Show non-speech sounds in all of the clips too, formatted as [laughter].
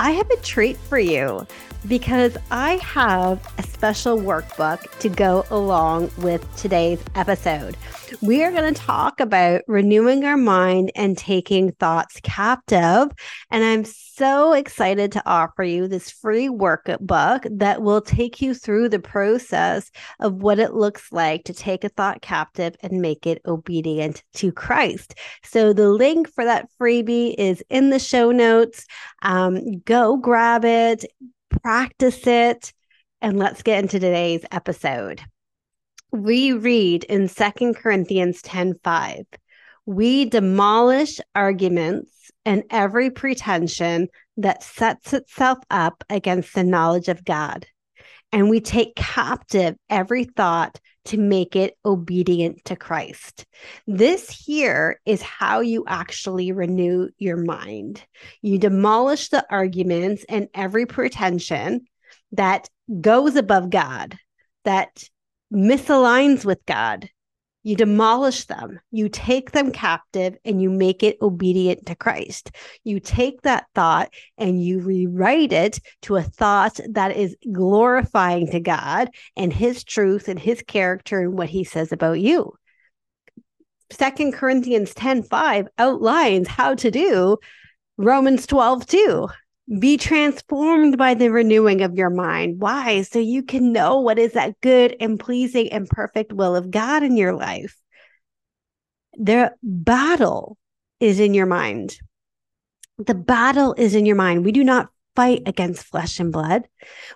I have a treat for you because I have a special workbook to go along with today's episode. We are going to talk about renewing our mind and taking thoughts captive. And I'm so excited to offer you this free workbook that will take you through the process of what it looks like to take a thought captive and make it obedient to Christ. So the link for that freebie is in the show notes. Um, go grab it practice it, and let's get into today's episode. We read in Second Corinthians 10 5, we demolish arguments and every pretension that sets itself up against the knowledge of God. And we take captive every thought to make it obedient to Christ. This here is how you actually renew your mind. You demolish the arguments and every pretension that goes above God, that misaligns with God, you demolish them, you take them captive, and you make it obedient to Christ. You take that thought and you rewrite it to a thought that is glorifying to God and His truth and His character and what He says about you. Second Corinthians 10 5 outlines how to do Romans 12 2. Be transformed by the renewing of your mind. Why? So you can know what is that good and pleasing and perfect will of God in your life. The battle is in your mind. The battle is in your mind. We do not fight against flesh and blood.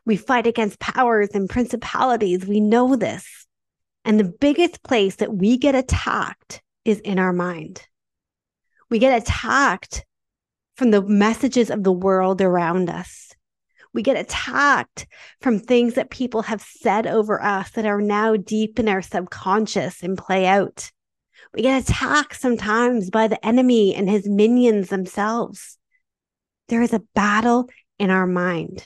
We fight against powers and principalities. We know this. And the biggest place that we get attacked is in our mind. We get attacked from the messages of the world around us. We get attacked from things that people have said over us that are now deep in our subconscious and play out. We get attacked sometimes by the enemy and his minions themselves. There is a battle in our mind.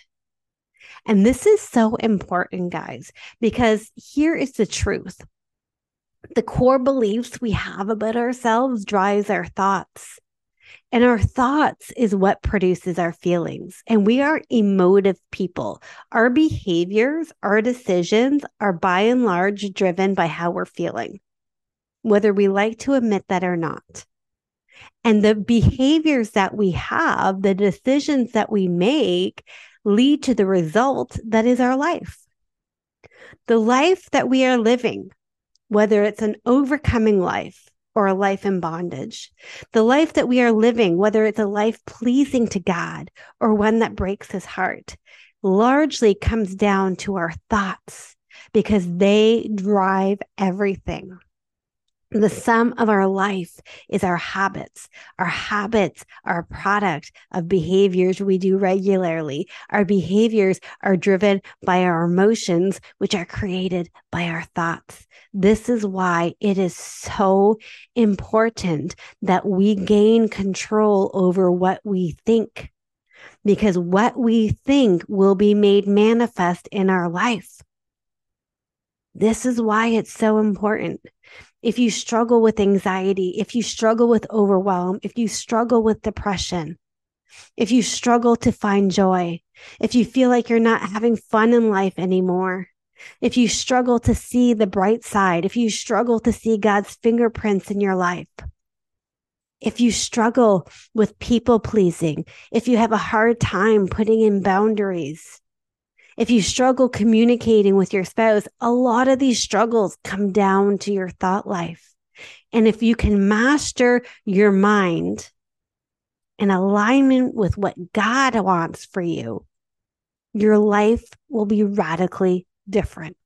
And this is so important, guys, because here is the truth. The core beliefs we have about ourselves drives our thoughts. And our thoughts is what produces our feelings. And we are emotive people. Our behaviors, our decisions are by and large driven by how we're feeling, whether we like to admit that or not. And the behaviors that we have, the decisions that we make, lead to the result that is our life. The life that we are living, whether it's an overcoming life, or a life in bondage. The life that we are living, whether it's a life pleasing to God or one that breaks his heart, largely comes down to our thoughts because they drive everything. The sum of our life is our habits. Our habits are a product of behaviors we do regularly. Our behaviors are driven by our emotions, which are created by our thoughts. This is why it is so important that we gain control over what we think, because what we think will be made manifest in our life. This is why it's so important if you struggle with anxiety, if you struggle with overwhelm, if you struggle with depression, if you struggle to find joy, if you feel like you're not having fun in life anymore, if you struggle to see the bright side, if you struggle to see God's fingerprints in your life, if you struggle with people pleasing, if you have a hard time putting in boundaries, if you struggle communicating with your spouse, a lot of these struggles come down to your thought life. And if you can master your mind in alignment with what God wants for you, your life will be radically different.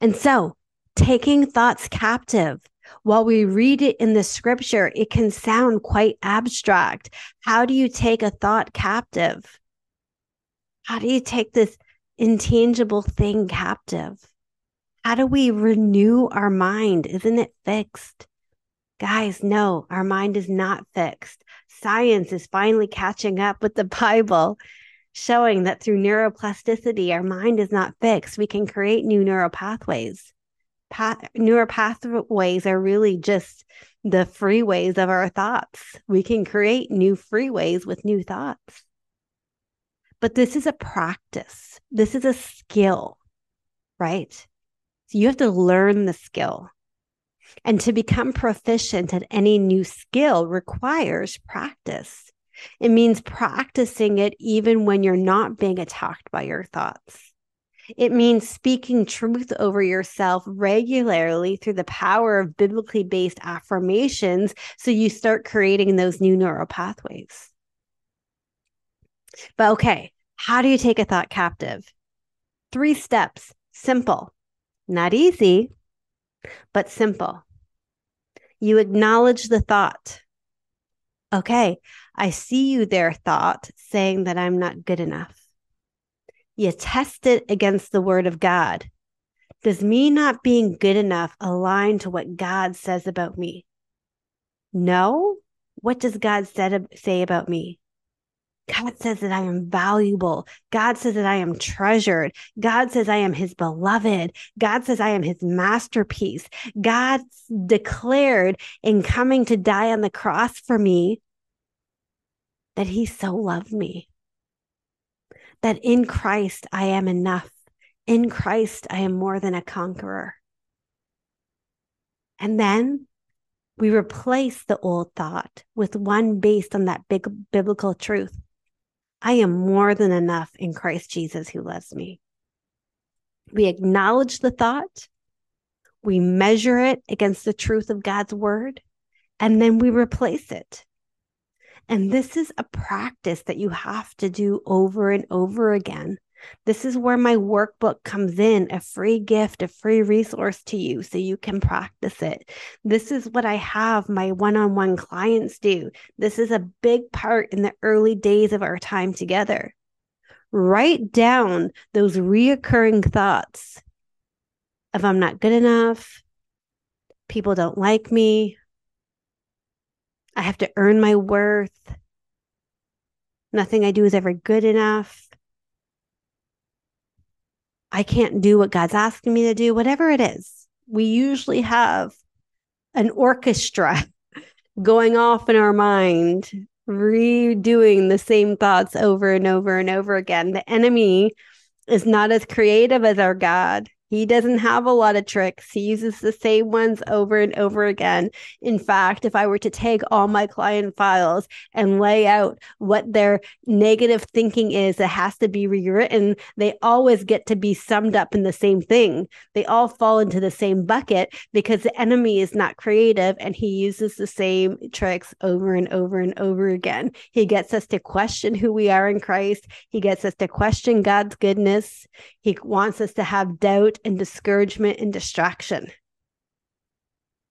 And so, taking thoughts captive While we read it in the scripture, it can sound quite abstract. How do you take a thought captive? How do you take this intangible thing captive? How do we renew our mind? Isn't it fixed? Guys, no, our mind is not fixed. Science is finally catching up with the Bible, showing that through neuroplasticity, our mind is not fixed. We can create new neural pathways. Path- neural pathways are really just the freeways of our thoughts. We can create new freeways with new thoughts. But this is a practice, this is a skill, right? So you have to learn the skill. And to become proficient at any new skill requires practice. It means practicing it even when you're not being attacked by your thoughts. It means speaking truth over yourself regularly through the power of biblically based affirmations so you start creating those new neural pathways. But okay, how do you take a thought captive? Three steps, simple, not easy, but simple. You acknowledge the thought. Okay, I see you there, thought, saying that I'm not good enough. You test it against the word of God. Does me not being good enough align to what God says about me? No. What does God said, say about me? God says that I am valuable. God says that I am treasured. God says I am his beloved. God says I am his masterpiece. God declared in coming to die on the cross for me that he so loved me. That in Christ I am enough. In Christ I am more than a conqueror. And then we replace the old thought with one based on that big biblical truth I am more than enough in Christ Jesus who loves me. We acknowledge the thought, we measure it against the truth of God's word, and then we replace it. And this is a practice that you have to do over and over again this is where my workbook comes in a free gift, a free resource to you so you can practice it. This is what I have my one on one clients do. This is a big part in the early days of our time together. Write down those reoccurring thoughts of I'm not good enough, people don't like me, I have to earn my worth, nothing I do is ever good enough I can't do what God's asking me to do, whatever it is. We usually have an orchestra [laughs] going off in our mind, redoing the same thoughts over and over and over again. The enemy is not as creative as our God. He doesn't have a lot of tricks. He uses the same ones over and over again. In fact, if I were to take all my client files and lay out what their negative thinking is that has to be rewritten, they always get to be summed up in the same thing. They all fall into the same bucket because the enemy is not creative and he uses the same tricks over and over and over again. He gets us to question who we are in Christ, he gets us to question God's goodness, he wants us to have doubt and discouragement and distraction.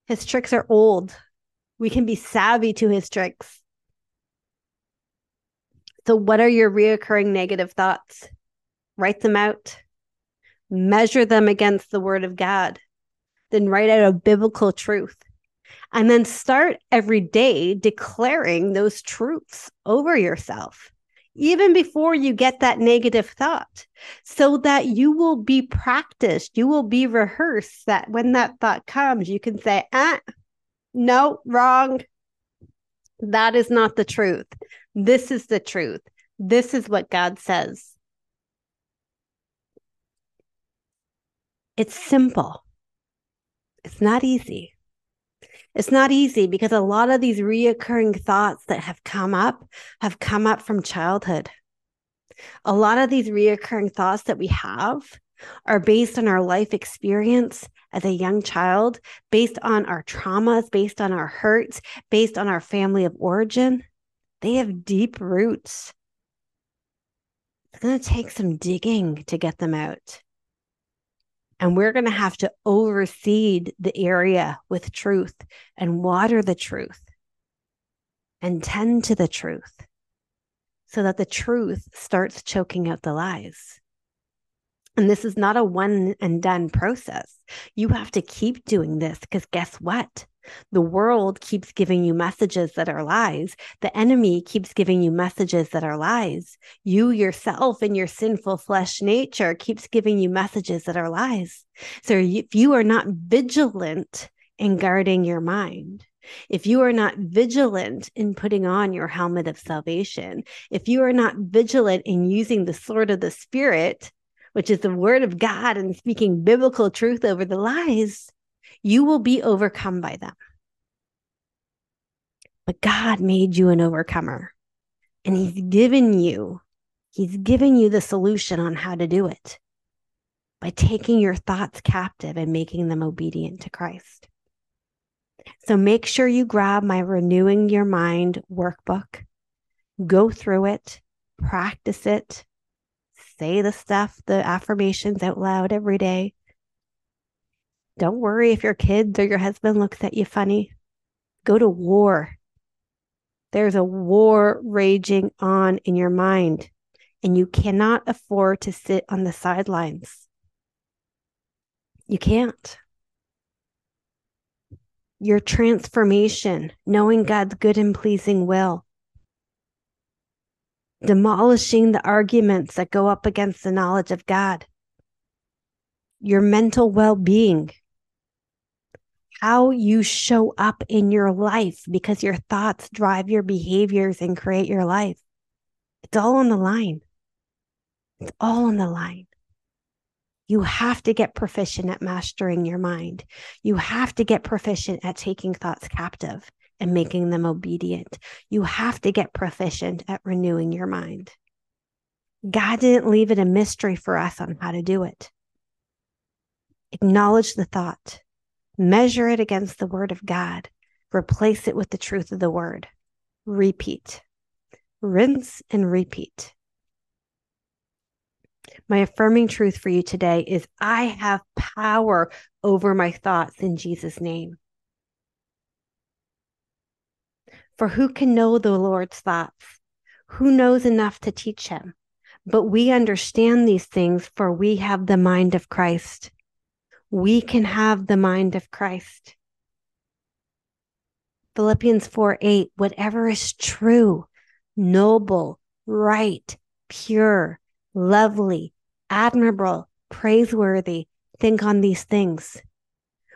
His tricks are old. We can be savvy to his tricks. So, what are your reoccurring negative thoughts? Write them out, measure them against the word of God, then write out a biblical truth. And then start every day declaring those truths over yourself even before you get that negative thought, so that you will be practiced, you will be rehearsed that when that thought comes, you can say, ah, no, wrong. That is not the truth. This is the truth. This is what God says. It's simple. It's not easy. It's not easy because a lot of these reoccurring thoughts that have come up have come up from childhood. A lot of these reoccurring thoughts that we have are based on our life experience as a young child, based on our traumas, based on our hurts, based on our family of origin. They have deep roots. It's going to take some digging to get them out. And we're going to have to overseed the area with truth and water the truth and tend to the truth so that the truth starts choking out the lies. And this is not a one and done process. You have to keep doing this because guess what? The world keeps giving you messages that are lies. The enemy keeps giving you messages that are lies. You yourself in your sinful flesh nature keeps giving you messages that are lies. So if you are not vigilant in guarding your mind, if you are not vigilant in putting on your helmet of salvation, if you are not vigilant in using the sword of the Spirit, which is the word of God and speaking biblical truth over the lies, you will be overcome by them. But God made you an overcomer, and He's given you, He's given you the solution on how to do it by taking your thoughts captive and making them obedient to Christ. So make sure you grab my Renewing Your Mind workbook, go through it, practice it, say the stuff, the affirmations out loud every day. Don't worry if your kids or your husband looks at you funny. Go to war. There's a war raging on in your mind, and you cannot afford to sit on the sidelines. You can't. Your transformation, knowing God's good and pleasing will, demolishing the arguments that go up against the knowledge of God, your mental well being, how you show up in your life because your thoughts drive your behaviors and create your life. It's all on the line. It's all on the line. You have to get proficient at mastering your mind. You have to get proficient at taking thoughts captive and making them obedient. You have to get proficient at renewing your mind. God didn't leave it a mystery for us on how to do it. Acknowledge the thought, Measure it against the word of God. Replace it with the truth of the word. Repeat. Rinse and repeat. My affirming truth for you today is I have power over my thoughts in Jesus' name. For who can know the Lord's thoughts? Who knows enough to teach him? But we understand these things, for we have the mind of Christ we can have the mind of Christ. Philippians 4 8, whatever is true, noble, right, pure, lovely, admirable, praiseworthy, think on these things.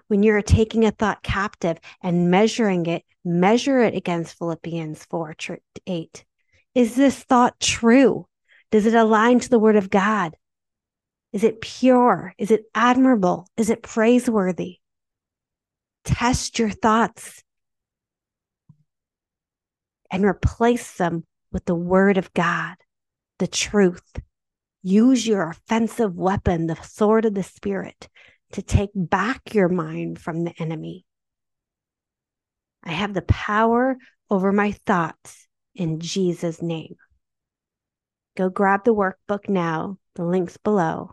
When you're taking a thought captive and measuring it, measure it against Philippians 4 8. Is this thought true? Does it align to the word of God? Is it pure? Is it admirable? Is it praiseworthy? Test your thoughts and replace them with the word of God, the truth. Use your offensive weapon, the sword of the Spirit, to take back your mind from the enemy. I have the power over my thoughts in Jesus' name. Go grab the workbook now. The link's below